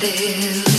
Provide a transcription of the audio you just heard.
still.